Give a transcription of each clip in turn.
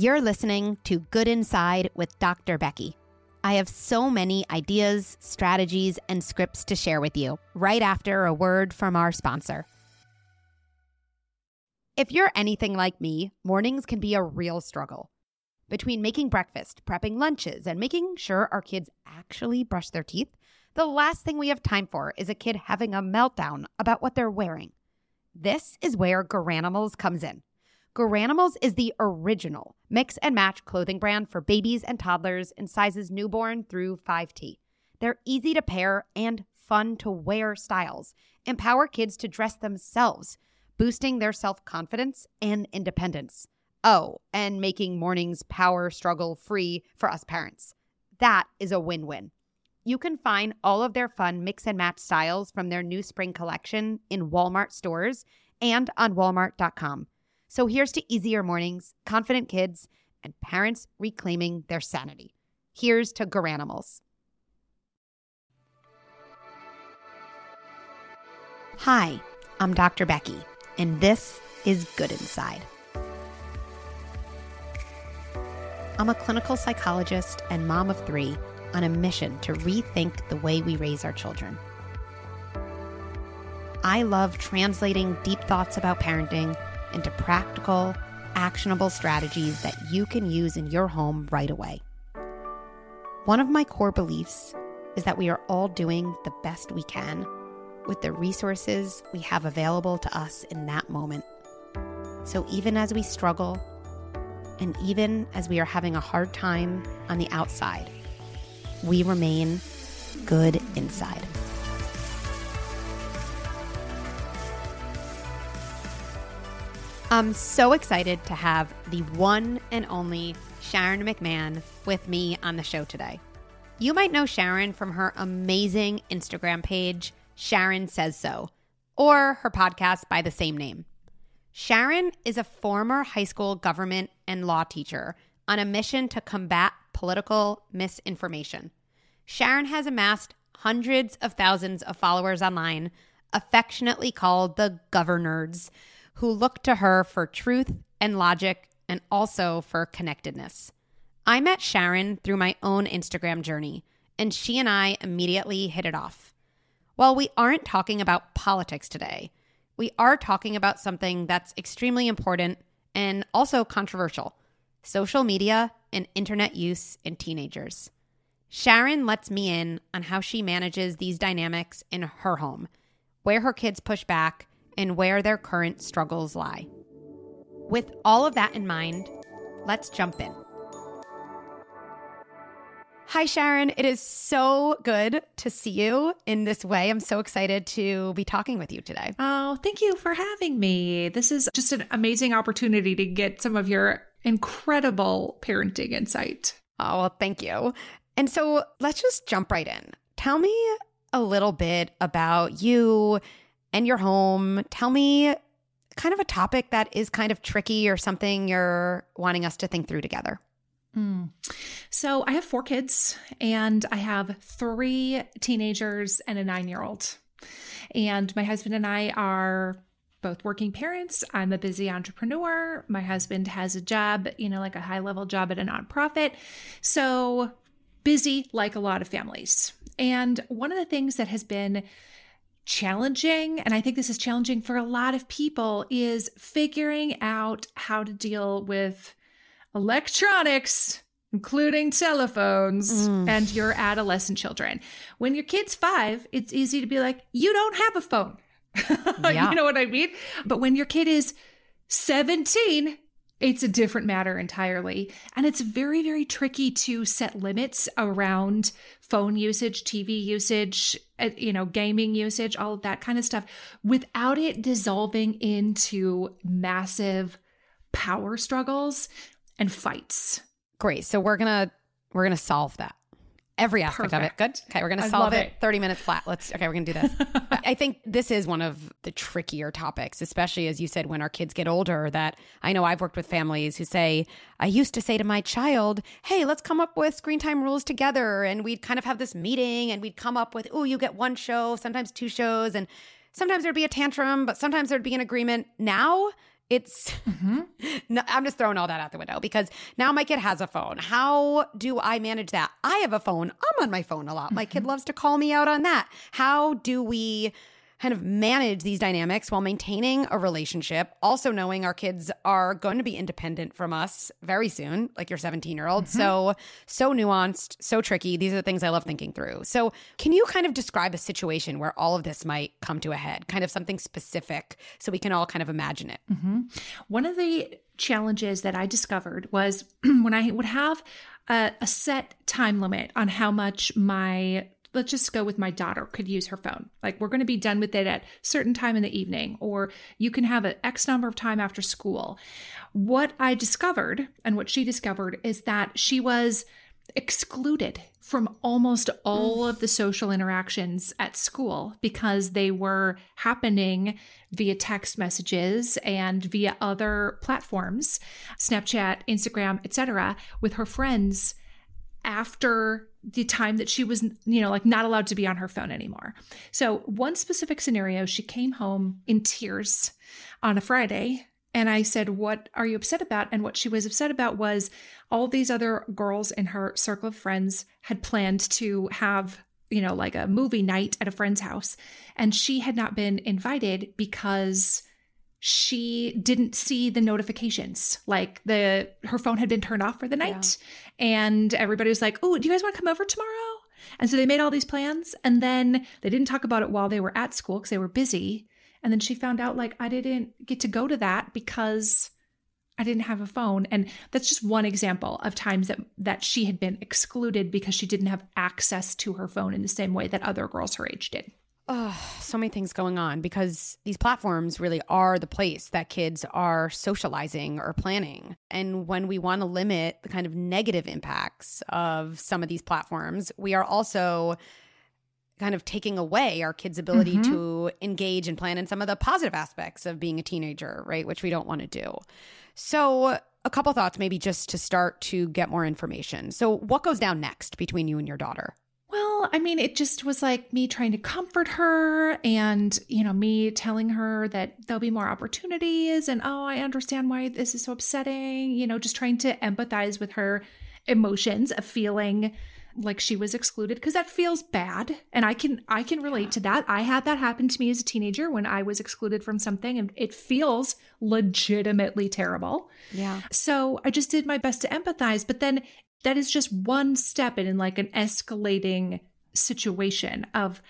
You're listening to Good Inside with Dr. Becky. I have so many ideas, strategies, and scripts to share with you right after a word from our sponsor. If you're anything like me, mornings can be a real struggle. Between making breakfast, prepping lunches, and making sure our kids actually brush their teeth, the last thing we have time for is a kid having a meltdown about what they're wearing. This is where Garanimals comes in. Garanimals is the original mix and match clothing brand for babies and toddlers in sizes newborn through 5T. They're easy to pair and fun to wear styles, empower kids to dress themselves, boosting their self confidence and independence. Oh, and making mornings power struggle free for us parents. That is a win win. You can find all of their fun mix and match styles from their new spring collection in Walmart stores and on walmart.com. So here's to easier mornings, confident kids, and parents reclaiming their sanity. Here's to Garanimals. Hi, I'm Dr. Becky, and this is Good Inside. I'm a clinical psychologist and mom of three on a mission to rethink the way we raise our children. I love translating deep thoughts about parenting into practical, actionable strategies that you can use in your home right away. One of my core beliefs is that we are all doing the best we can with the resources we have available to us in that moment. So even as we struggle, and even as we are having a hard time on the outside, we remain good inside. I'm so excited to have the one and only Sharon McMahon with me on the show today. You might know Sharon from her amazing Instagram page, Sharon Says So, or her podcast by the same name. Sharon is a former high school government and law teacher on a mission to combat political misinformation. Sharon has amassed hundreds of thousands of followers online, affectionately called the Governerds who look to her for truth and logic and also for connectedness. I met Sharon through my own Instagram journey, and she and I immediately hit it off. While we aren't talking about politics today, we are talking about something that's extremely important and also controversial social media and internet use in teenagers. Sharon lets me in on how she manages these dynamics in her home, where her kids push back, and where their current struggles lie. With all of that in mind, let's jump in. Hi, Sharon. It is so good to see you in this way. I'm so excited to be talking with you today. Oh, thank you for having me. This is just an amazing opportunity to get some of your incredible parenting insight. Oh, well, thank you. And so let's just jump right in. Tell me a little bit about you and your home. Tell me kind of a topic that is kind of tricky or something you're wanting us to think through together. Mm. So, I have four kids and I have three teenagers and a nine year old. And my husband and I are both working parents. I'm a busy entrepreneur. My husband has a job, you know, like a high level job at a nonprofit. So, busy like a lot of families. And one of the things that has been challenging, and I think this is challenging for a lot of people, is figuring out how to deal with electronics, including telephones, mm. and your adolescent children. When your kid's five, it's easy to be like, you don't have a phone. Yeah. you know what I mean? But when your kid is 17, it's a different matter entirely. And it's very, very tricky to set limits around phone usage, TV usage, uh, you know, gaming usage, all of that kind of stuff without it dissolving into massive power struggles and fights. Great. So we're going to we're going to solve that every aspect Perfect. of it. Good. Okay, we're going to solve it, it, 30 minutes flat. Let's Okay, we're going to do this. I think this is one of the trickier topics, especially as you said when our kids get older that I know I've worked with families who say I used to say to my child, "Hey, let's come up with screen time rules together." And we'd kind of have this meeting and we'd come up with, "Oh, you get one show, sometimes two shows." And sometimes there'd be a tantrum, but sometimes there'd be an agreement. Now, it's mm-hmm. no, I'm just throwing all that out the window because now my kid has a phone. How do I manage that? I have a phone. I'm on my phone a lot. My kid loves to call me out on that. How do we kind of manage these dynamics while maintaining a relationship, also knowing our kids are going to be independent from us very soon, like your 17 year old. Mm-hmm. So, so nuanced, so tricky. These are the things I love thinking through. So, can you kind of describe a situation where all of this might come to a head, kind of something specific so we can all kind of imagine it? Mm-hmm. One of the challenges that I discovered was when I would have a, a set time limit on how much my let's just go with my daughter could use her phone. Like we're going to be done with it at certain time in the evening or you can have an x number of time after school. What i discovered and what she discovered is that she was excluded from almost all of the social interactions at school because they were happening via text messages and via other platforms snapchat instagram etc with her friends after the time that she was, you know, like not allowed to be on her phone anymore. So, one specific scenario, she came home in tears on a Friday. And I said, What are you upset about? And what she was upset about was all these other girls in her circle of friends had planned to have, you know, like a movie night at a friend's house. And she had not been invited because she didn't see the notifications. Like the her phone had been turned off for the night yeah. and everybody was like oh do you guys want to come over tomorrow? And so they made all these plans and then they didn't talk about it while they were at school because they were busy. And then she found out like i didn't get to go to that because i didn't have a phone. And that's just one example of times that that she had been excluded because she didn't have access to her phone in the same way that other girls her age did oh, so many things going on because these platforms really are the place that kids are socializing or planning. And when we want to limit the kind of negative impacts of some of these platforms, we are also kind of taking away our kids' ability mm-hmm. to engage and plan in some of the positive aspects of being a teenager, right? Which we don't want to do. So, a couple thoughts maybe just to start to get more information. So, what goes down next between you and your daughter? Well, I mean, it just was like me trying to comfort her and, you know, me telling her that there'll be more opportunities and, oh, I understand why this is so upsetting, you know, just trying to empathize with her emotions of feeling like she was excluded because that feels bad and i can i can relate yeah. to that. I had that happen to me as a teenager when i was excluded from something and it feels legitimately terrible. Yeah. So i just did my best to empathize but then that is just one step in like an escalating situation of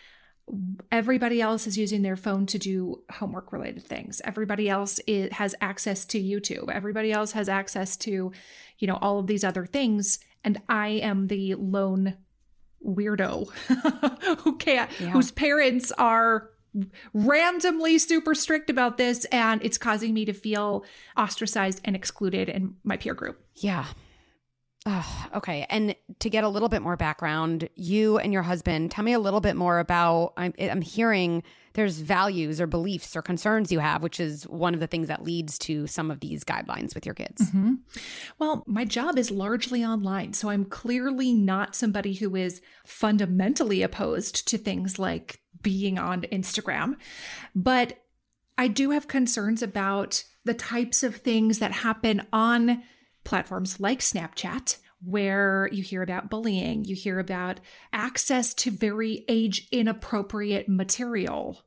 everybody else is using their phone to do homework related things. Everybody else is, has access to youtube. Everybody else has access to you know all of these other things. And i am the lone weirdo who can't yeah. whose parents are randomly super strict about this. And it's causing me to feel ostracized and excluded in my peer group. Yeah Oh, okay. And to get a little bit more background, you and your husband, tell me a little bit more about. I'm, I'm hearing there's values or beliefs or concerns you have, which is one of the things that leads to some of these guidelines with your kids. Mm-hmm. Well, my job is largely online. So I'm clearly not somebody who is fundamentally opposed to things like being on Instagram. But I do have concerns about the types of things that happen on platforms like Snapchat, where you hear about bullying, you hear about access to very age inappropriate material.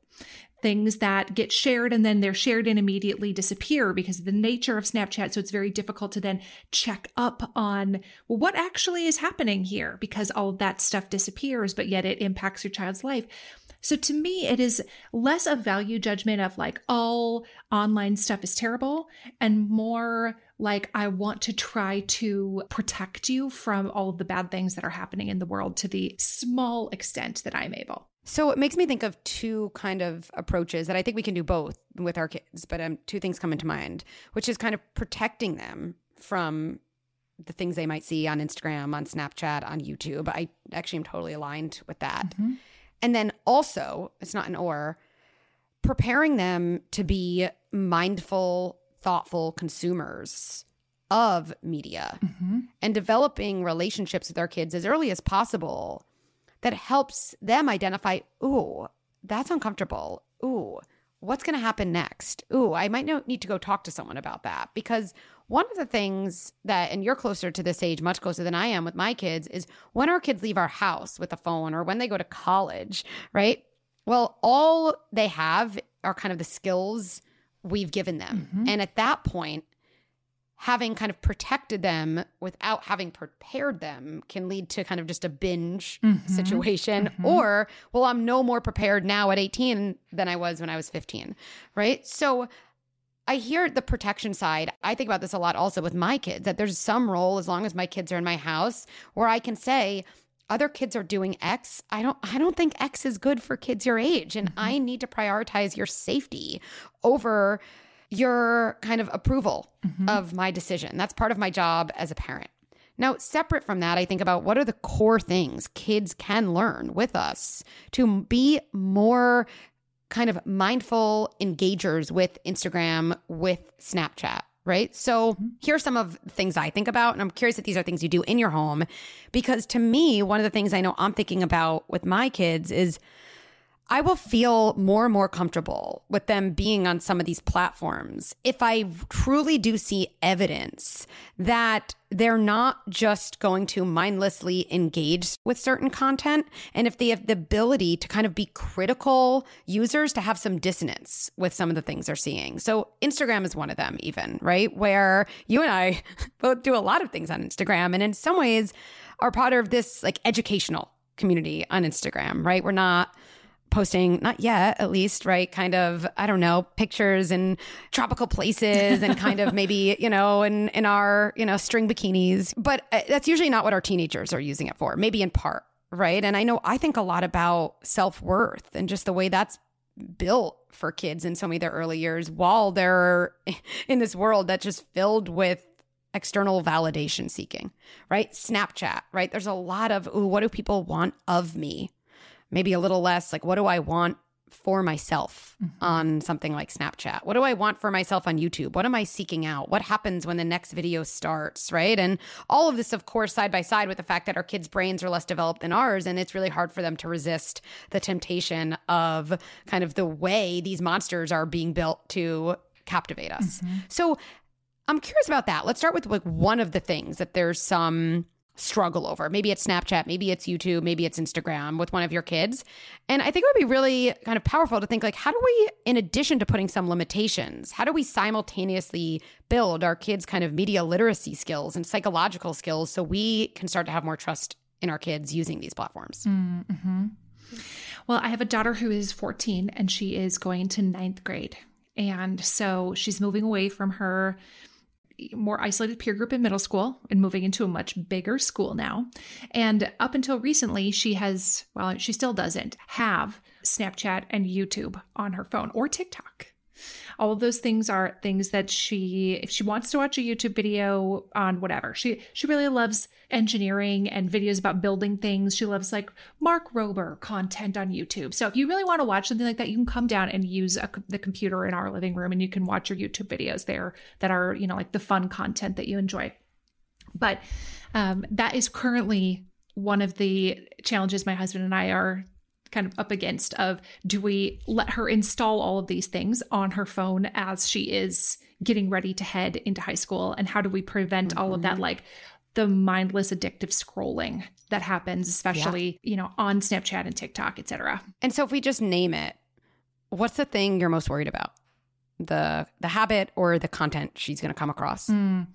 Things that get shared and then they're shared and immediately disappear because of the nature of Snapchat. So it's very difficult to then check up on, what actually is happening here because all of that stuff disappears, but yet it impacts your child's life. So to me, it is less a value judgment of like all online stuff is terrible and more like I want to try to protect you from all of the bad things that are happening in the world to the small extent that I'm able. So it makes me think of two kind of approaches that I think we can do both with our kids, but um, two things come into mind, which is kind of protecting them from the things they might see on Instagram, on Snapchat, on YouTube. I actually am totally aligned with that. Mm-hmm. And then also, it's not an or, preparing them to be mindful, thoughtful consumers of media mm-hmm. and developing relationships with our kids as early as possible that helps them identify, ooh, that's uncomfortable. Ooh, what's going to happen next? Ooh, I might need to go talk to someone about that because one of the things that, and you're closer to this age, much closer than I am with my kids, is when our kids leave our house with a phone or when they go to college, right? Well, all they have are kind of the skills we've given them. Mm-hmm. And at that point, having kind of protected them without having prepared them can lead to kind of just a binge mm-hmm. situation mm-hmm. or well i'm no more prepared now at 18 than i was when i was 15 right so i hear the protection side i think about this a lot also with my kids that there's some role as long as my kids are in my house where i can say other kids are doing x i don't i don't think x is good for kids your age and mm-hmm. i need to prioritize your safety over your kind of approval mm-hmm. of my decision. That's part of my job as a parent. Now, separate from that, I think about what are the core things kids can learn with us to be more kind of mindful engagers with Instagram, with Snapchat, right? So mm-hmm. here's some of the things I think about. And I'm curious if these are things you do in your home. Because to me, one of the things I know I'm thinking about with my kids is I will feel more and more comfortable with them being on some of these platforms if I truly do see evidence that they're not just going to mindlessly engage with certain content. And if they have the ability to kind of be critical users, to have some dissonance with some of the things they're seeing. So, Instagram is one of them, even, right? Where you and I both do a lot of things on Instagram. And in some ways, are part of this like educational community on Instagram, right? We're not posting, not yet at least, right? Kind of, I don't know, pictures in tropical places and kind of maybe, you know, in, in our, you know, string bikinis. But uh, that's usually not what our teenagers are using it for, maybe in part, right? And I know I think a lot about self worth and just the way that's built for kids in so many of their early years while they're in this world that's just filled with external validation seeking, right? Snapchat, right? There's a lot of, ooh, what do people want of me? Maybe a little less like what do I want for myself mm-hmm. on something like Snapchat? What do I want for myself on YouTube? What am I seeking out? What happens when the next video starts, right? And all of this, of course, side by side with the fact that our kids' brains are less developed than ours. And it's really hard for them to resist the temptation of kind of the way these monsters are being built to captivate us. Mm-hmm. So I'm curious about that. Let's start with like one of the things that there's some struggle over. Maybe it's Snapchat, maybe it's YouTube, maybe it's Instagram with one of your kids. And I think it would be really kind of powerful to think like how do we in addition to putting some limitations, how do we simultaneously build our kids kind of media literacy skills and psychological skills so we can start to have more trust in our kids using these platforms? Mm-hmm. Well, I have a daughter who is 14 and she is going to ninth grade. And so she's moving away from her more isolated peer group in middle school and moving into a much bigger school now. And up until recently, she has, well, she still doesn't have Snapchat and YouTube on her phone or TikTok. All of those things are things that she, if she wants to watch a YouTube video on whatever, she she really loves engineering and videos about building things. She loves like Mark Rober content on YouTube. So if you really want to watch something like that, you can come down and use a, the computer in our living room, and you can watch your YouTube videos there that are you know like the fun content that you enjoy. But um, that is currently one of the challenges my husband and I are kind of up against of do we let her install all of these things on her phone as she is getting ready to head into high school and how do we prevent mm-hmm. all of that mm-hmm. like the mindless addictive scrolling that happens especially yeah. you know on snapchat and tiktok etc and so if we just name it what's the thing you're most worried about the the habit or the content she's going to come across mm.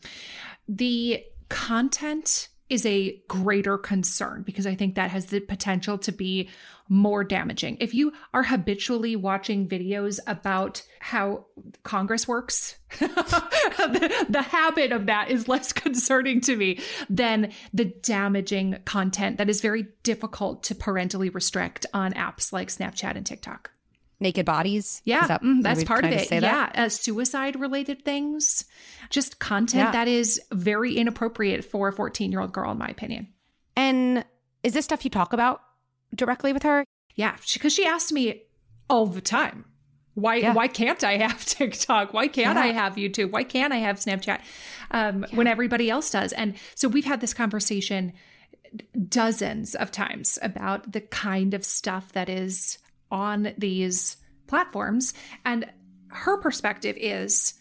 the content is a greater concern because I think that has the potential to be more damaging. If you are habitually watching videos about how Congress works, the, the, habit of that is less concerning to me than the damaging content that is very difficult to parentally restrict on apps like Snapchat and TikTok naked bodies. Yeah, that, mm, that's part of it. Yeah, uh, suicide related things, just content yeah. that is very inappropriate for a 14 year old girl, in my opinion. And is this stuff you talk about directly with her? Yeah, because she, she asked me all the time. Why yeah. why can't I have TikTok? Why can't yeah. I have YouTube? Why can't I have Snapchat um, when everybody else does? And so we've had this conversation dozens of times about the kind of stuff that is on these platforms. And her perspective is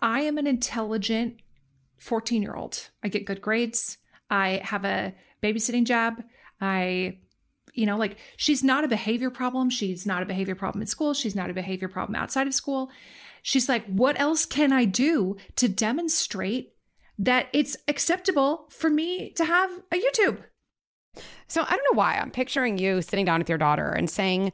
I am an intelligent 14 year old. I get good grades. I have a babysitting job. I, you know, like she's not a behavior problem. She's not a behavior problem in school. She's not a behavior problem outside of school. She's like, what else can I do to demonstrate that it's acceptable for me to have a YouTube? So I don't know why I'm picturing you sitting down with your daughter and saying,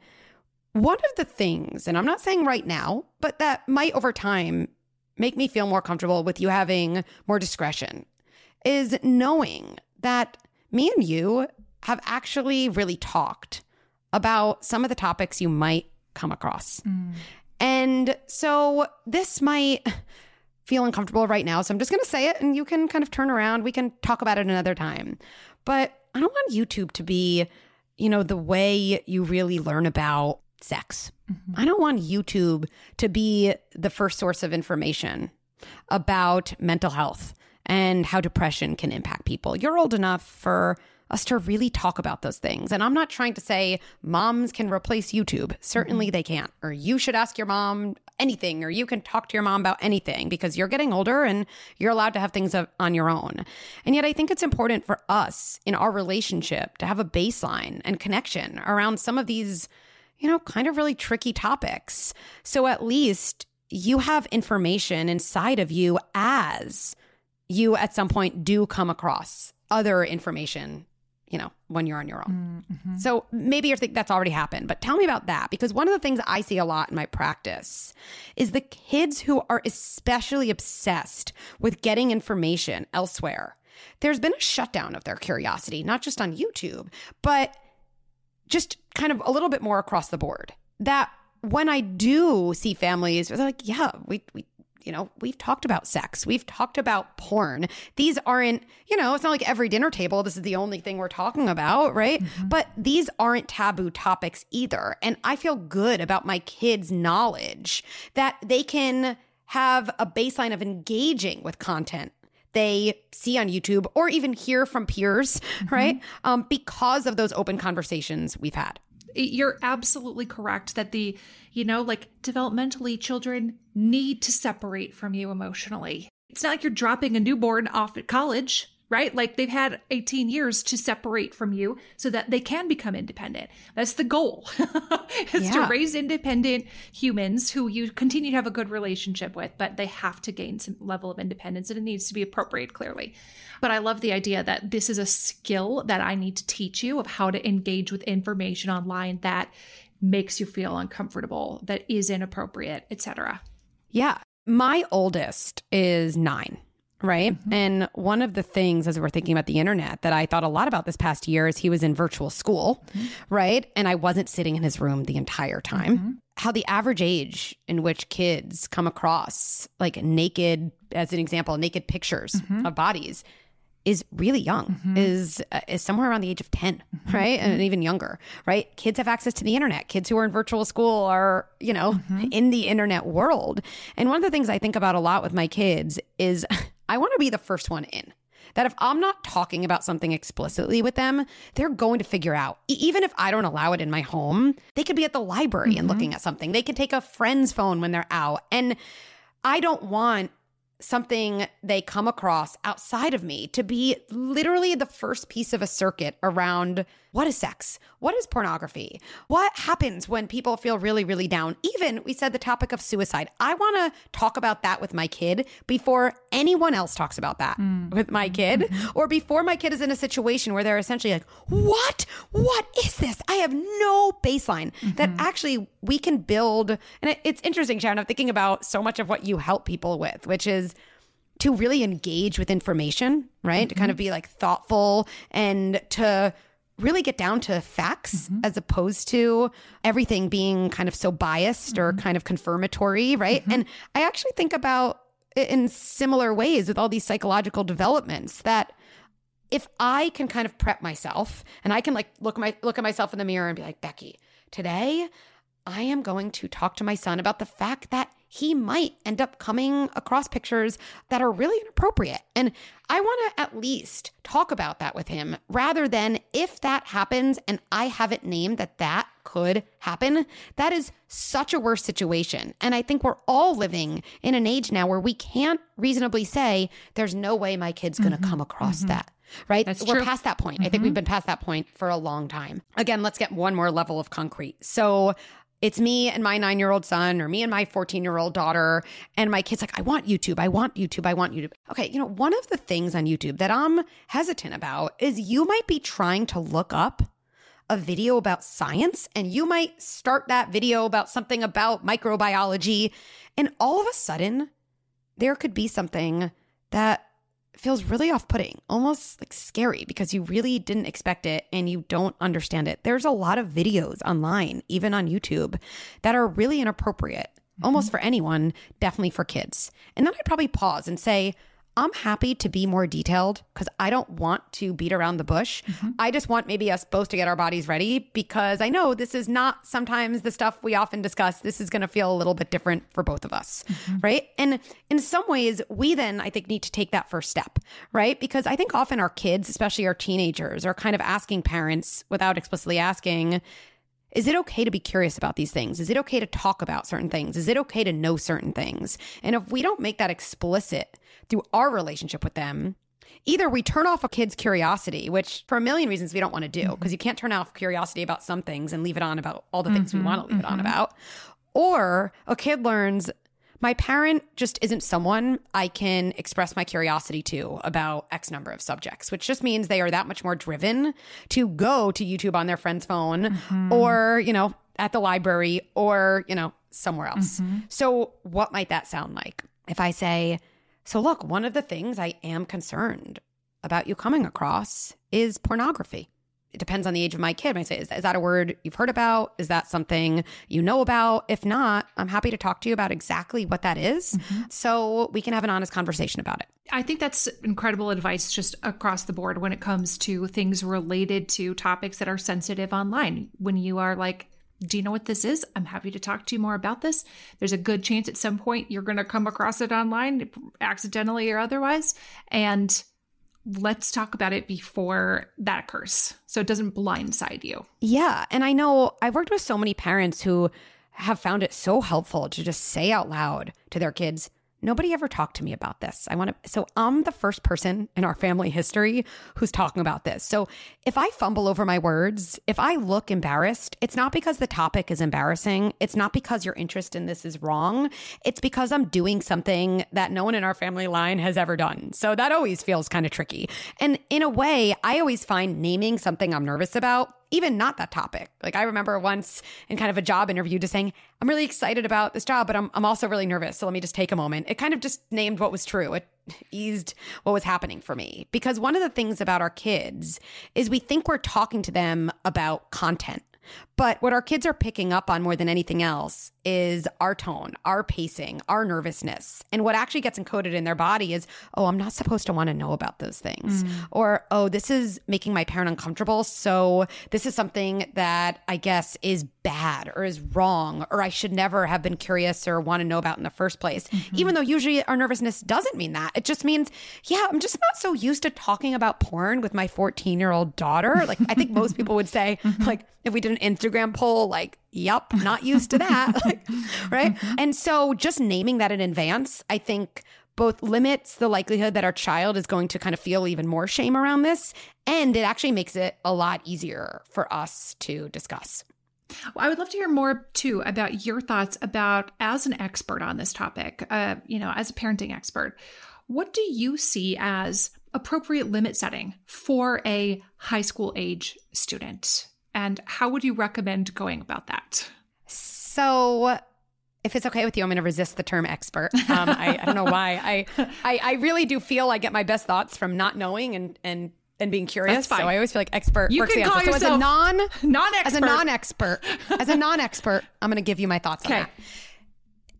one of the things, and I'm not saying right now, but that might over time make me feel more comfortable with you having more discretion is knowing that me and you have actually really talked about some of the topics you might come across. Mm. And so this might feel uncomfortable right now. So I'm just going to say it and you can kind of turn around. We can talk about it another time. But I don't want YouTube to be, you know, the way you really learn about sex. Mm-hmm. I don't want YouTube to be the first source of information about mental health and how depression can impact people. You're old enough for us to really talk about those things. And I'm not trying to say moms can replace YouTube. Certainly mm-hmm. they can't. Or you should ask your mom anything, or you can talk to your mom about anything because you're getting older and you're allowed to have things on your own. And yet I think it's important for us in our relationship to have a baseline and connection around some of these, you know, kind of really tricky topics. So at least you have information inside of you as you at some point do come across other information you know, when you're on your own. Mm-hmm. So maybe you think that's already happened, but tell me about that because one of the things I see a lot in my practice is the kids who are especially obsessed with getting information elsewhere. There's been a shutdown of their curiosity, not just on YouTube, but just kind of a little bit more across the board. That when I do see families, they're like, yeah, we, we you know, we've talked about sex, we've talked about porn. These aren't, you know, it's not like every dinner table, this is the only thing we're talking about, right? Mm-hmm. But these aren't taboo topics either. And I feel good about my kids' knowledge that they can have a baseline of engaging with content they see on YouTube or even hear from peers, mm-hmm. right? Um, because of those open conversations we've had you're absolutely correct that the you know like developmentally children need to separate from you emotionally it's not like you're dropping a newborn off at college right like they've had 18 years to separate from you so that they can become independent that's the goal is yeah. to raise independent humans who you continue to have a good relationship with but they have to gain some level of independence and it needs to be appropriate clearly but I love the idea that this is a skill that I need to teach you of how to engage with information online that makes you feel uncomfortable, that is inappropriate, etc. Yeah. My oldest is 9 right? Mm-hmm. And one of the things as we're thinking about the internet that I thought a lot about this past year is he was in virtual school, mm-hmm. right? And I wasn't sitting in his room the entire time. Mm-hmm. How the average age in which kids come across like naked, as an example, naked pictures mm-hmm. of bodies is really young mm-hmm. is uh, is somewhere around the age of 10 mm-hmm. right and even younger right kids have access to the internet kids who are in virtual school are you know in the internet world and one of the things i think about a lot with my kids is i want to be the first one in that if I'm not talking about something explicitly with them, they're going to figure out. even if I don't allow it in my home, they could be at the library and mm-hmm. looking at something. They could take a friend's phone when they're out. And I don't want something they come across outside of me to be literally the first piece of a circuit around what is sex? What is pornography? What happens when people feel really, really down? Even we said the topic of suicide. I want to talk about that with my kid before anyone else talks about that mm. with my kid, mm-hmm. or before my kid is in a situation where they're essentially like, What? What is this? I have no baseline mm-hmm. that actually we can build. And it, it's interesting, Sharon. I'm thinking about so much of what you help people with, which is to really engage with information, right? Mm-hmm. To kind of be like thoughtful and to really get down to facts mm-hmm. as opposed to everything being kind of so biased mm-hmm. or kind of confirmatory, right? Mm-hmm. And I actually think about it in similar ways with all these psychological developments that if I can kind of prep myself and I can like look my look at myself in the mirror and be like, Becky, today I am going to talk to my son about the fact that he might end up coming across pictures that are really inappropriate. And I want to at least talk about that with him rather than if that happens and I haven't named that that could happen, that is such a worse situation. And I think we're all living in an age now where we can't reasonably say, there's no way my kid's going to mm-hmm. come across mm-hmm. that. Right? That's We're true. past that point. I think mm-hmm. we've been past that point for a long time. Again, let's get one more level of concrete. So it's me and my nine year old son, or me and my 14 year old daughter, and my kid's like, I want YouTube. I want YouTube. I want YouTube. Okay. You know, one of the things on YouTube that I'm hesitant about is you might be trying to look up a video about science and you might start that video about something about microbiology, and all of a sudden, there could be something that feels really off putting, almost like scary because you really didn't expect it and you don't understand it. There's a lot of videos online, even on YouTube, that are really inappropriate, almost mm-hmm. for anyone, definitely for kids. And then I'd probably pause and say, I'm happy to be more detailed because I don't want to beat around the bush. Mm-hmm. I just want maybe us both to get our bodies ready because I know this is not sometimes the stuff we often discuss. This is going to feel a little bit different for both of us, mm-hmm. right? And in some ways, we then I think need to take that first step, right? Because I think often our kids, especially our teenagers, are kind of asking parents without explicitly asking, is it okay to be curious about these things? Is it okay to talk about certain things? Is it okay to know certain things? And if we don't make that explicit through our relationship with them, either we turn off a kid's curiosity, which for a million reasons we don't want to do, mm-hmm. because you can't turn off curiosity about some things and leave it on about all the things we mm-hmm, want to leave it on mm-hmm. about, or a kid learns my parent just isn't someone I can express my curiosity to about X number of subjects, which just means they are that much more driven to go to YouTube on their friend's phone mm-hmm. or, you know, at the library or, you know, somewhere else. Mm-hmm. So, what might that sound like? If I say, so look, one of the things I am concerned about you coming across is pornography it depends on the age of my kid. I say, is, is that a word you've heard about? Is that something you know about? If not, I'm happy to talk to you about exactly what that is mm-hmm. so we can have an honest conversation about it. I think that's incredible advice just across the board when it comes to things related to topics that are sensitive online. When you are like, do you know what this is? I'm happy to talk to you more about this. There's a good chance at some point you're going to come across it online, accidentally or otherwise. And let's talk about it before that occurs so it doesn't blindside you. Yeah. And I know I've worked with so many parents who have found it so helpful to just say out loud to their kids, Nobody ever talked to me about this. I want to, so I'm the first person in our family history who's talking about this. So if I fumble over my words, if I look embarrassed, it's not because the topic is embarrassing. It's not because your interest in this is wrong. It's because I'm doing something that no one in our family line has ever done. So that always feels kind of tricky. And in a way, I always find naming something I'm nervous about even not that topic. Like I remember once in kind of a job interview just saying, I'm really excited about this job, but I'm, I'm also really nervous. So let me just take a moment. It kind of just named what was true. It eased what was happening for me. Because one of the things about our kids is we think we're talking to them about content. But what our kids are picking up on more than anything else is our tone, our pacing, our nervousness. And what actually gets encoded in their body is, oh, I'm not supposed to want to know about those things. Mm. Or, oh, this is making my parent uncomfortable. So this is something that I guess is bad or is wrong, or I should never have been curious or want to know about in the first place. Mm-hmm. Even though usually our nervousness doesn't mean that. It just means, yeah, I'm just not so used to talking about porn with my 14 year old daughter. Like, I think most people would say, like, if we did an Instagram poll, like, yep, not used to that. like, right. Mm-hmm. And so just naming that in advance, I think both limits the likelihood that our child is going to kind of feel even more shame around this. And it actually makes it a lot easier for us to discuss. Well, I would love to hear more too about your thoughts about as an expert on this topic, uh, you know, as a parenting expert, what do you see as appropriate limit setting for a high school age student? And how would you recommend going about that? So, if it's okay with you, I'm going to resist the term expert. Um, I, I don't know why. I, I I really do feel I get my best thoughts from not knowing and and and being curious. That's fine. So I always feel like expert. You works can the call. So as a yourself non Non-expert. as a non-expert, as a non-expert, I'm going to give you my thoughts on Okay. that.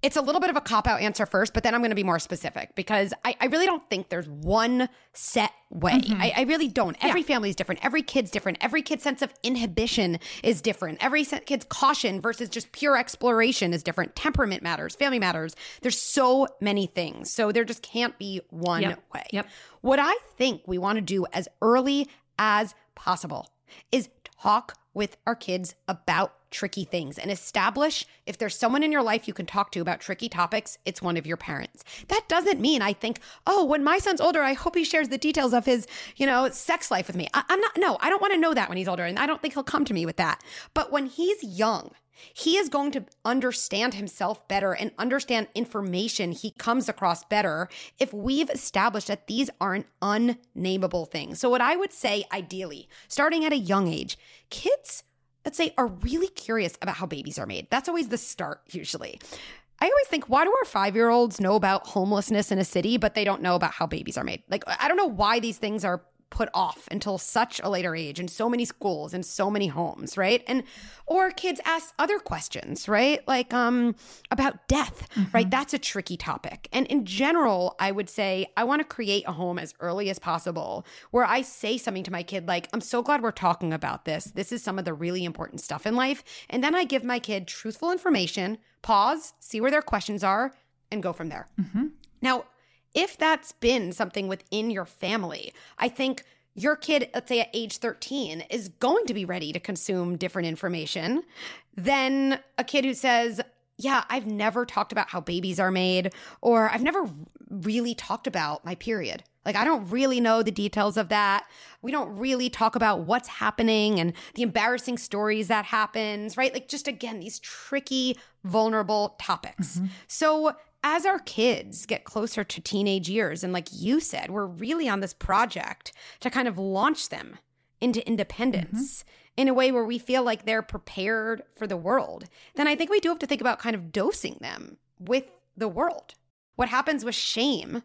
It's a little bit of a cop out answer first, but then I'm going to be more specific because I, I really don't think there's one set way. Mm-hmm. I, I really don't. Every family is different. Every kid's different. Every kid's sense of inhibition is different. Every kid's caution versus just pure exploration is different. Temperament matters. Family matters. There's so many things. So there just can't be one Yep. way. Yep. What I think we want to do as early as possible is talk with our kids about tricky things and establish if there's someone in your life you can talk to about tricky topics, it's one of your parents. That doesn't mean I think, oh, when my son's older, I hope he shares the details of his, you know, sex life with me. I, am not, no, I don't want to know that when he's older. And I don't think he'll come to me with that. But when he's young, he is going to understand himself better and understand information he comes across better if we've established that these aren't unnameable things. So, what I would say, ideally, starting at a young age, kids, let's say, are really curious about how babies are made. That's always the start, usually. I always think, why do our five year olds know about homelessness in a city, but they don't know about how babies are made? Like, I don't know why these things are put off until such a later age in so many schools and so many homes, right? And or kids ask other questions, right? Like um about death, mm-hmm. right? That's a tricky topic. And in general, I would say I want to create a home as early as possible where I say something to my kid like, "I'm so glad we're talking about this. This is some of the really important stuff in life." And then I give my kid truthful information, pause, see where their questions are, and go from there. Mm-hmm. Now, if that's been something within your family, I think your kid, let's say at age 13, is going to be ready to consume different information than a kid who says, yeah, I've never talked about how babies are made, or I've never really talked about my period. Like, I don't really know the details of that. We don't really talk about what's happening and the embarrassing stories that happens, right? Like, just again, these tricky, vulnerable topics. Mm-hmm. So, as our kids get closer to teenage years, and like you said, we're really on this project to kind of launch them into independence mm-hmm. in a way where we feel like they're prepared for the world, then I think we do have to think about kind of dosing them with the world. What happens with shame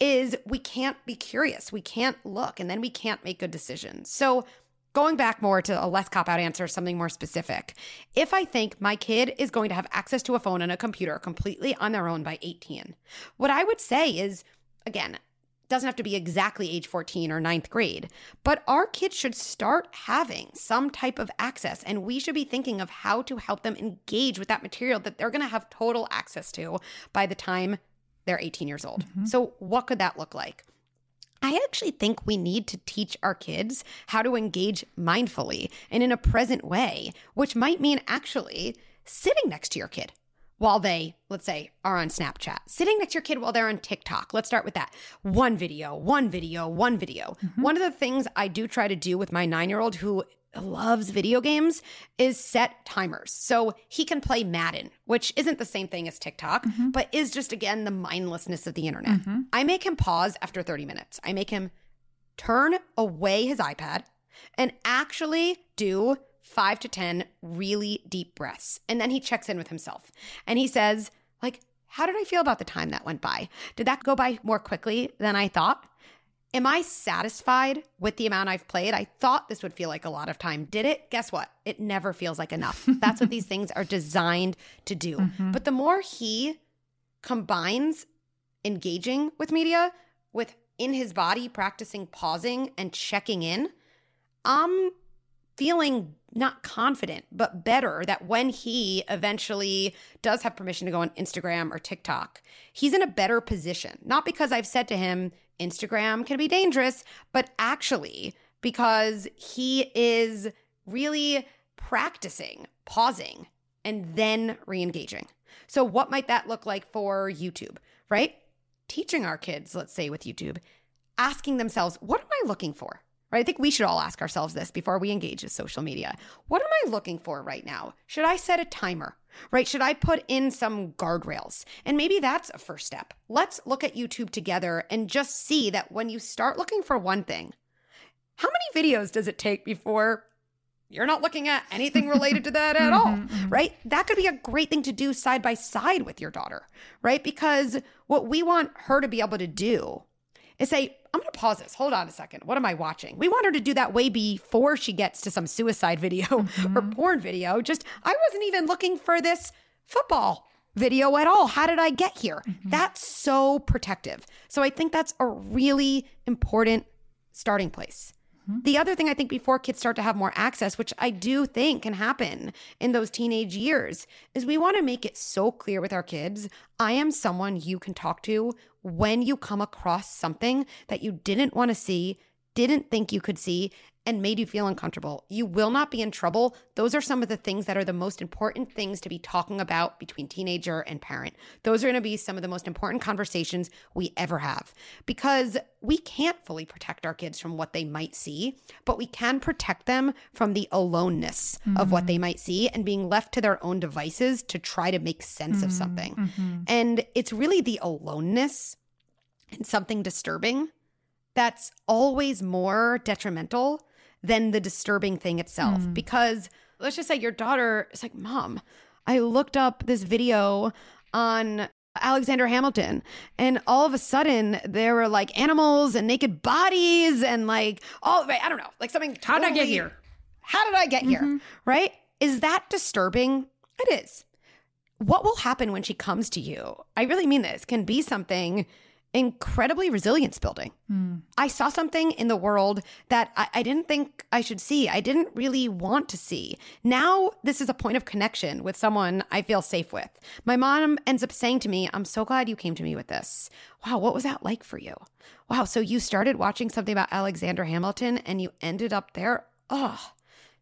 is we can't be curious, we can't look, and then we can't make good decisions. So going back more to a less cop out answer, something more specific. If I think my kid is going to have access to a phone and a computer completely on their own by 18, what I would say is, again, doesn't have to be exactly age 14 or ninth grade, but our kids should start having some type of access. And we should be thinking of how to help them engage with that material that they're going to have total access to by the time they're 18 years old. Mm-hmm. So, what could that look like? I actually think we need to teach our kids how to engage mindfully and in a present way, which might mean actually sitting next to your kid while they, let's say, are on Snapchat, sitting next to your kid while they're on TikTok. Let's start with that. One video, one video, one video. Mm-hmm. One of the things I do try to do with my nine year old who loves video games is set timers. So he can play Madden, which isn't the same thing as TikTok, mm-hmm. but is just again the mindlessness of the internet. Mm-hmm. I make him pause after 30 minutes. I make him turn away his iPad and actually do five to 10 really deep breaths. And then he checks in with himself and he says, like, how did I feel about the time that went by? Did that go by more quickly than I thought? Am I satisfied with the amount I've played? I thought this would feel like a lot of time. Did it? Guess what? It never feels like enough. That's what these things are designed to do. Mm-hmm. But the more he combines engaging with media with in his body practicing pausing and checking in, I'm feeling not confident, but better that when he eventually does have permission to go on Instagram or TikTok, he's in a better position. Not because I've said to him, Instagram can be dangerous, but actually because he is really practicing pausing and then re engaging. So, what might that look like for YouTube, right? Teaching our kids, let's say with YouTube, asking themselves, what am I looking for? Right? I think we should all ask ourselves this before we engage with social media. What am I looking for right now? Should I set a timer? Right? Should I put in some guardrails? And maybe that's a first step. Let's look at YouTube together and just see that when you start looking for one thing, how many videos does it take before you're not looking at anything related to that at all, mm-hmm, mm-hmm. right? That could be a great thing to do side by side with your daughter, right? Because what we want her to be able to do is say, I'm going to pause this. Hold on a second. What am I watching? We want her to do that way before she gets to some suicide video mm-hmm. or porn video. Just, I wasn't even looking for this football video at all. How did I get here? Mm-hmm. That's so protective. So I think that's a really important starting place. Mm-hmm. The other thing I think before kids start to have more access, which I do think can happen in those teenage years, is we want to make it so clear with our kids I am someone you can talk to when you come across something that you didn't want to see, didn't think you could see and made you feel uncomfortable. You will not be in trouble. Those are some of the things that are the most important things to be talking about between teenager and parent. Those are going to be some of the most important conversations we ever have because we can't fully protect our kids from what they might see, but we can protect them from the aloneness mm-hmm. of what they might see and being left to their own devices to try to make sense mm-hmm. of something. Mm-hmm. And it's really the aloneness and something disturbing that's always more detrimental than the disturbing thing itself. Mm. Because let's just say your daughter is like, Mom, I looked up this video on Alexander Hamilton. And all of a sudden, there were like animals and naked bodies and like, oh, I don't know, like something. Totally, how did I get here? How did I get mm-hmm. here? Right? Is that disturbing? It is. What will happen when she comes to you? I really mean this, can be something incredibly resilience building. Mm. I saw something in the world that I, I, didn't think I should see. I didn't really want to see. Now, this is a point of connection with someone I feel safe with. My mom ends up saying to me, I'm so glad you came to me with this. Wow, what was that like for you? Wow, so you started watching something about Alexander Hamilton and you ended up there? Oh,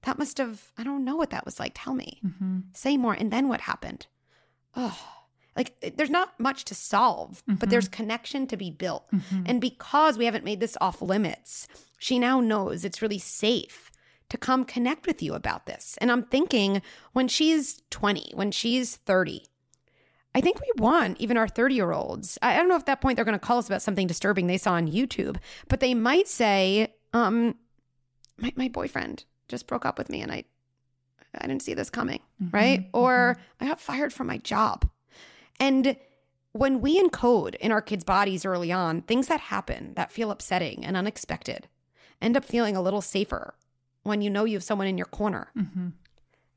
that must have, I don't know what that was like. Tell me. Mm-hmm. Say more. And then what happened? Oh, like eh, there's not much to solve, mm-hmm. but there's connection to be built. Mm-hmm. And because we haven't made this off limits, she now knows it's really safe to come connect with you about this. And I'm thinking when she's 20, when she's 30, I think we want even our 30 year olds. I don't know if at that point they're going to call us about something disturbing they saw on YouTube, but they might say, um, my, my boyfriend just broke up with me and I, I didn't see this coming, mm-hmm. right? Or mm-hmm. I got fired from my job. And when we encode in our kids' bodies early on, things that happen that feel upsetting and unexpected end up feeling a little safer when you know you have someone in your corner. Mm-hmm.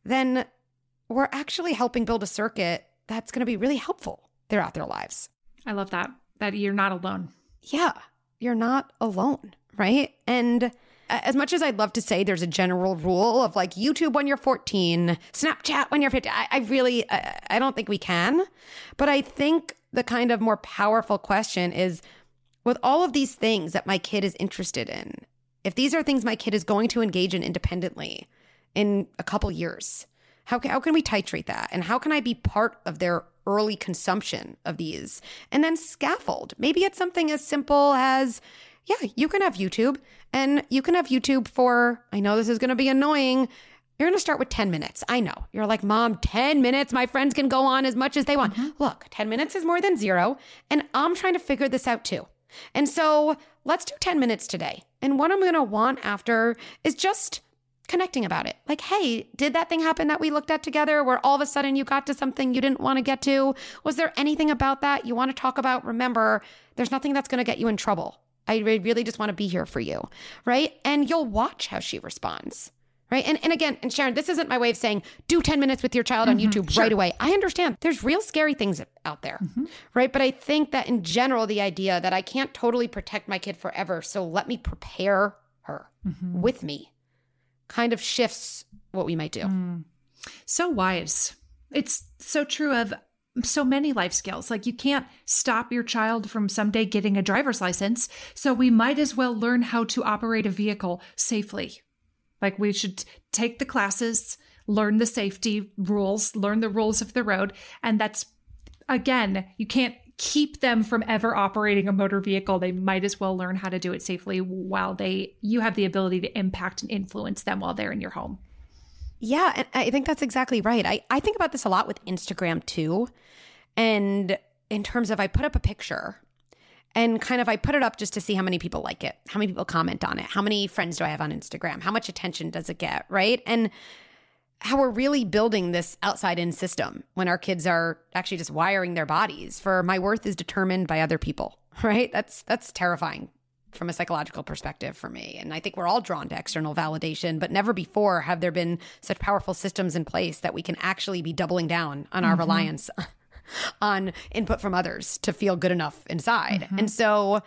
Then we're actually helping build a circuit that's going to be really helpful throughout their lives. I love that, that you're not alone. Yeah, you're not alone, right? And as much as I'd love to say there's a general rule of like YouTube when you're 14, Snapchat when you're 15, I, I really, I, I don't think we can. But I think the kind of more powerful question is with all of these things that my kid is interested in, if these are things my kid is going to engage in independently in a couple years, how how can we titrate that? And how can I be part of their early consumption of these? And then scaffold. Maybe it's something as simple as, yeah, you can have YouTube and you can have YouTube for, I know this is going to be annoying. You're going to start with 10 minutes. I know. You're like, Mom, 10 minutes. My friends can go on as much as they want. Mm-hmm. Look, 10 minutes is more than zero. And I'm trying to figure this out too. And so let's do 10 minutes today. And what I'm going to want after is just connecting about it. Like, hey, did that thing happen that we looked at together where all of a sudden you got to something you didn't want to get to? Was there anything about that you want to talk about? Remember, there's nothing that's going to get you in trouble. I really just want to be here for you. Right. And you'll watch how she responds. Right. And, and again, and Sharon, this isn't my way of saying do 10 minutes with your child on mm-hmm, YouTube sure. right away. I understand there's real scary things out there. Mm-hmm. Right. But I think that in general, the idea that I can't totally protect my kid forever. So let me prepare her mm-hmm. with me kind of shifts what we might do. Mm. So wise. It's so true of so many life skills. Like you can't stop your child from someday getting a driver's license. So we might as well learn how to operate a vehicle safely. Like we should take the classes, learn the safety rules, learn the rules of the road. And that's, again, you can't keep them from ever operating a motor vehicle. They might as well learn how to do it safely while they, you have the ability to impact and influence them while they're in your home. Yeah, and I think that's exactly right. I, I think about this a lot with Instagram too. And in terms of I put up a picture and kind of I put it up just to see how many people like it, how many people comment on it, how many friends do I have on Instagram, how much attention does it get, right? And how we're really building this outside in system when our kids are actually just wiring their bodies for my worth is determined by other people, right? That's that's terrifying from a psychological perspective for me. And I think we're all drawn to external validation, but never before have there been such powerful systems in place that we can actually be doubling down on our mm-hmm. reliance on input from others to feel good enough inside. Mm-hmm. And so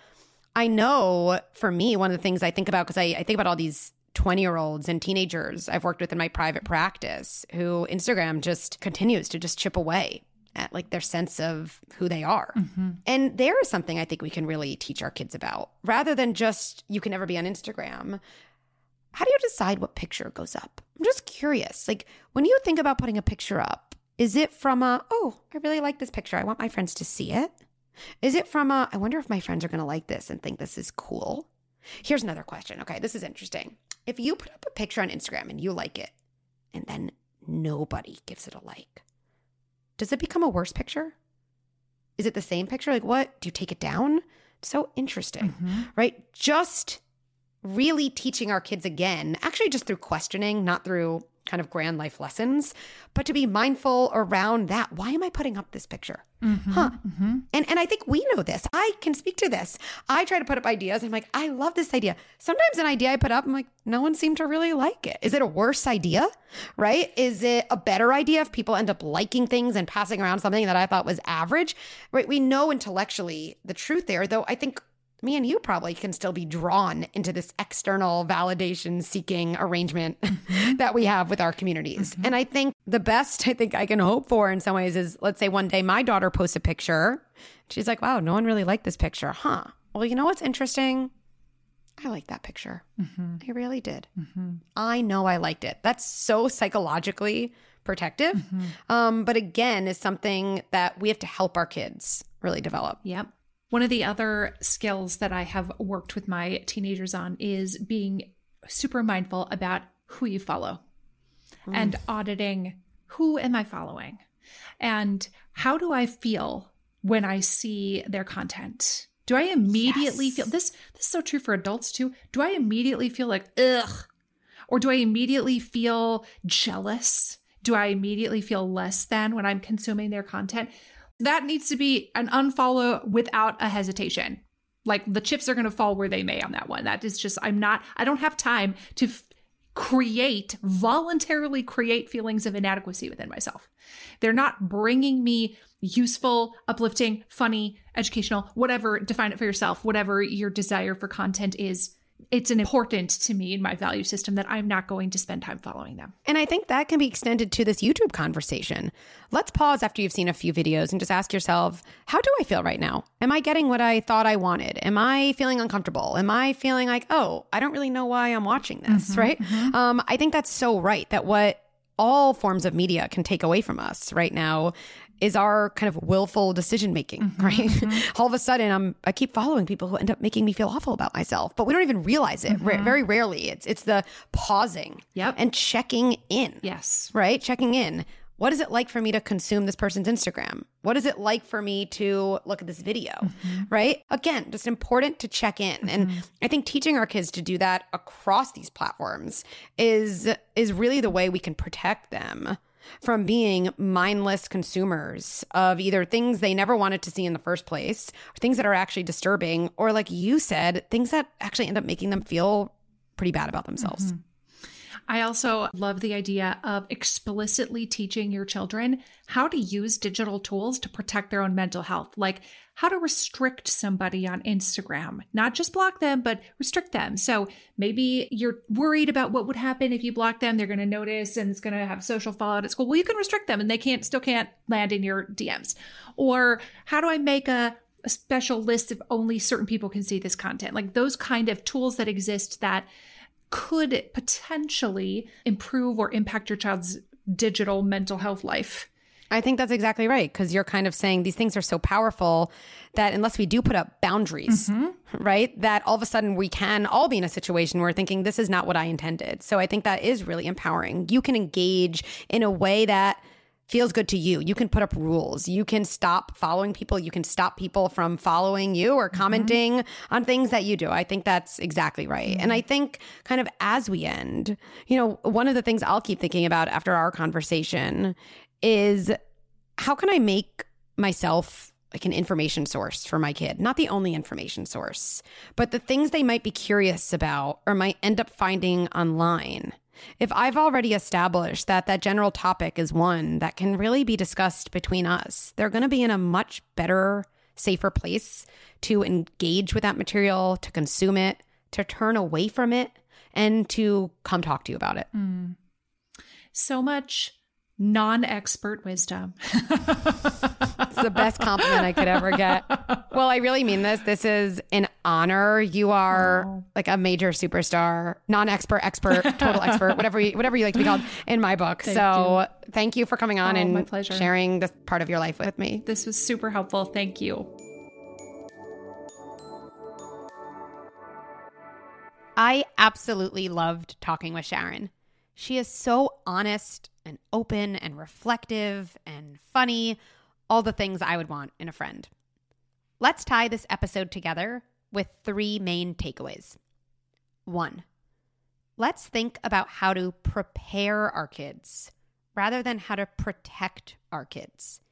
I know for me, one of the things I think about, because I, I think about all these 20 year olds and teenagers I've worked with in my private practice who Instagram just continues to just chip away at like their sense of who they are. Mm-hmm. And there is something I think we can really teach our kids about rather than just you can never be on Instagram. How do you decide what picture goes up? I'm just curious. Like when you think about putting a picture up, is it from a, oh, I really like this picture. I want my friends to see it? Is it from a, I wonder if my friends are going to like this and think this is cool? Here's another question. Okay, this is interesting. If you put up a picture on Instagram and you like it, and then nobody gives it a like, does it become a worse picture? Is it the same picture? Like, what? Do you take it down? So interesting, Mm-hmm. right? Just really teaching our kids again, actually, just through questioning, not through kind of grand life lessons, but to be mindful around that. Why am I putting up this picture? Mm-hmm, huh. Mm-hmm. And and I think we know this. I can speak to this. I try to put up ideas. I'm like, I love this idea. Sometimes an idea I put up, I'm like, no one seemed to really like it. Is it a worse idea? Right? Is it a better idea if people end up liking things and passing around something that I thought was average? Right? We know intellectually the truth there, though I think me and you probably can still be drawn into this external validation seeking arrangement mm-hmm. that we have with our communities. Mm-hmm. And I think the best I think I can hope for in some ways is let's say one day my daughter posts a picture. She's like, wow, no one really liked this picture. Huh. Well, you know what's interesting? I like that picture. Mm-hmm. I really did. I know I liked it. That's so psychologically protective. Um, but again, is something that we have to help our kids really develop. Yep. One of the other skills that I have worked with my teenagers on is being super mindful about who you follow and auditing who am I following and how do I feel when I see their content? Do I immediately Yes. feel this this is so true for adults too. Do I immediately feel like ugh or do I immediately feel jealous? Do I immediately feel less than when I'm consuming their content? That needs to be an unfollow without a hesitation. Like the chips are going to fall where they may on that one. That is just, I'm not, I don't have time to f- create, voluntarily create feelings of inadequacy within myself. They're not bringing me useful, uplifting, funny, educational, whatever, define it for yourself, whatever your desire for content is. It's an important to me in my value system that I'm not going to spend time following them. And I think that can be extended to this YouTube conversation. Let's pause after you've seen a few videos and just ask yourself, how do I feel right now? Am I getting what I thought I wanted? Am I feeling uncomfortable? Am I feeling like, oh, I don't really know why I'm watching this, right? Um, I think that's so right that what all forms of media can take away from us right now is our kind of willful decision making, mm-hmm, right? Mm-hmm. All of a sudden, I'm I keep following people who end up making me feel awful about myself, but we don't even realize it. Ra- mm-hmm. very rarely, it's it's the pausing, Yep. and checking in, Yes. right? Checking in. What is it like for me to consume this person's Instagram? What is it like for me to look at this video? Mm-hmm. Right? Again, just important to check in. And mm-hmm. I think teaching our kids to do that across these platforms is is really the way we can protect them from being mindless consumers of either things they never wanted to see in the first place, or things that are actually disturbing, or like you said, things that actually end up making them feel pretty bad about themselves. Mm-hmm. I also love the idea of explicitly teaching your children how to use digital tools to protect their own mental health, like how to restrict somebody on Instagram, not just block them, but restrict them. So maybe you're worried about what would happen if you block them. They're going to notice and it's going to have social fallout at school. Well, you can restrict them and they can't, still can't land in your DMs. Or how do I make a, a special list if only certain people can see this content? Like those kind of tools that exist that could potentially improve or impact your child's digital mental health life. I think that's exactly right because you're kind of saying these things are so powerful that unless we do put up boundaries, mm-hmm. right, that all of a sudden we can all be in a situation where we're thinking this is not what I intended. So I think that is really empowering. You can engage in a way that feels good to you. You can put up rules. You can stop following people. You can stop people from following you or mm-hmm. commenting on things that you do. I think that's exactly right. And I mm-hmm. think kind of as we end, you know, one of the things I'll keep thinking about after our conversation is how can I make myself like an information source for my kid? Not the only information source, but the things they might be curious about or might end up finding online. If I've already established that that general topic is one that can really be discussed between us, they're going to be in a much better, safer place to engage with that material, to consume it, to turn away from it, and to come talk to you about it. Hmm. So much non expert wisdom. it's the best compliment I could ever get. Well, I really mean this. This is an honor. You are oh. like a major superstar, non expert, expert, total expert, whatever you, whatever you like to be called in my book. Thank so you. thank you for coming on oh, and sharing this part of your life with me. This was super helpful. Thank you. I absolutely loved talking with Sharon. She is so honest and open and reflective and funny, all the things I would want in a friend. Let's tie this episode together with three main takeaways. One, let's think about how to prepare our kids rather than how to protect our kids.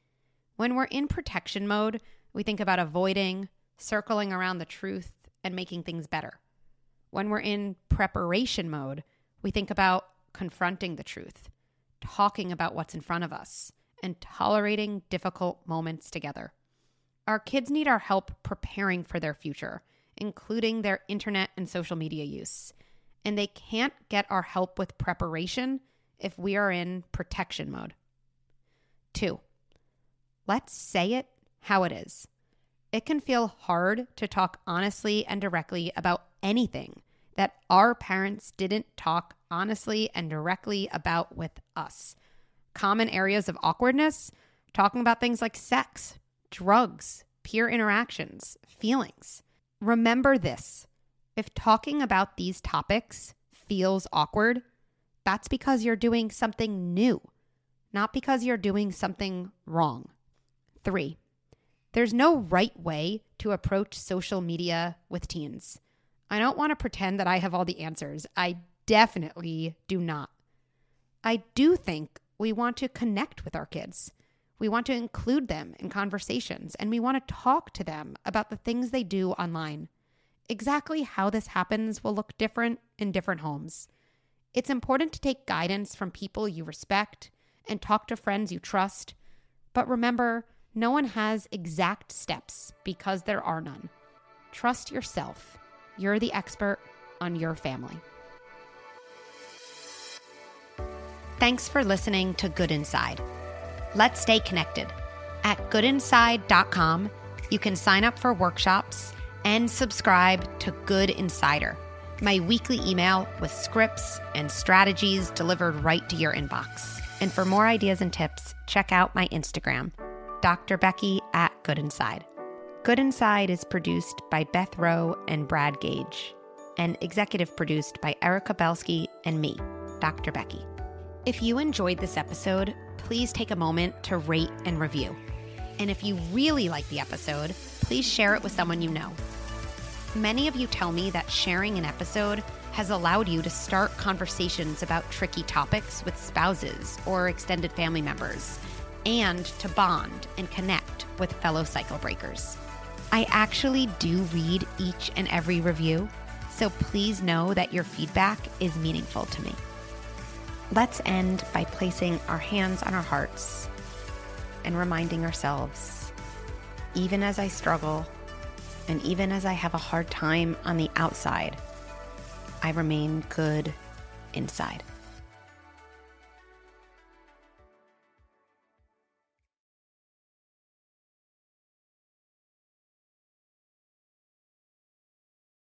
When we're in protection mode, we think about avoiding, circling around the truth, and making things better. When we're in preparation mode, we think about confronting the truth, talking about what's in front of us, and tolerating difficult moments together. Our kids need our help preparing for their future, including their internet and social media use. And they can't get our help with preparation if we are in protection mode. Two, let's say it how it is. It can feel hard to talk honestly and directly about anything that our parents didn't talk honestly and directly about with us. Common areas of awkwardness, talking about things like sex, drugs, peer interactions, feelings. Remember this if talking about these topics feels awkward, that's because you're doing something new, not because you're doing something wrong. Three, there's no right way to approach social media with teens. I don't want to pretend that I have all the answers. I definitely do not. I do think we want to connect with our kids. We want to include them in conversations and we want to talk to them about the things they do online. Exactly how this happens will look different in different homes. It's important to take guidance from people you respect and talk to friends you trust. But remember, no one has exact steps because there are none. Trust yourself you're the expert on your family. Thanks for listening to Good Inside. Let's stay connected. At goodinside.com, you can sign up for workshops and subscribe to Good Insider, my weekly email with scripts and strategies delivered right to your inbox. And for more ideas and tips, check out my Instagram, Dr. Becky at Good Inside. Good Inside is produced by Beth Rowe and Brad Gage, and executive produced by Erica Belsky and me, Dr. Becky. If you enjoyed this episode, please take a moment to rate and review. And if you really like the episode, please share it with someone you know. Many of you tell me that sharing an episode has allowed you to start conversations about tricky topics with spouses or extended family members, and to bond and connect with fellow cycle breakers. I actually do read each and every review, so please know that your feedback is meaningful to me. Let's end by placing our hands on our hearts and reminding ourselves even as I struggle and even as I have a hard time on the outside, I remain good inside.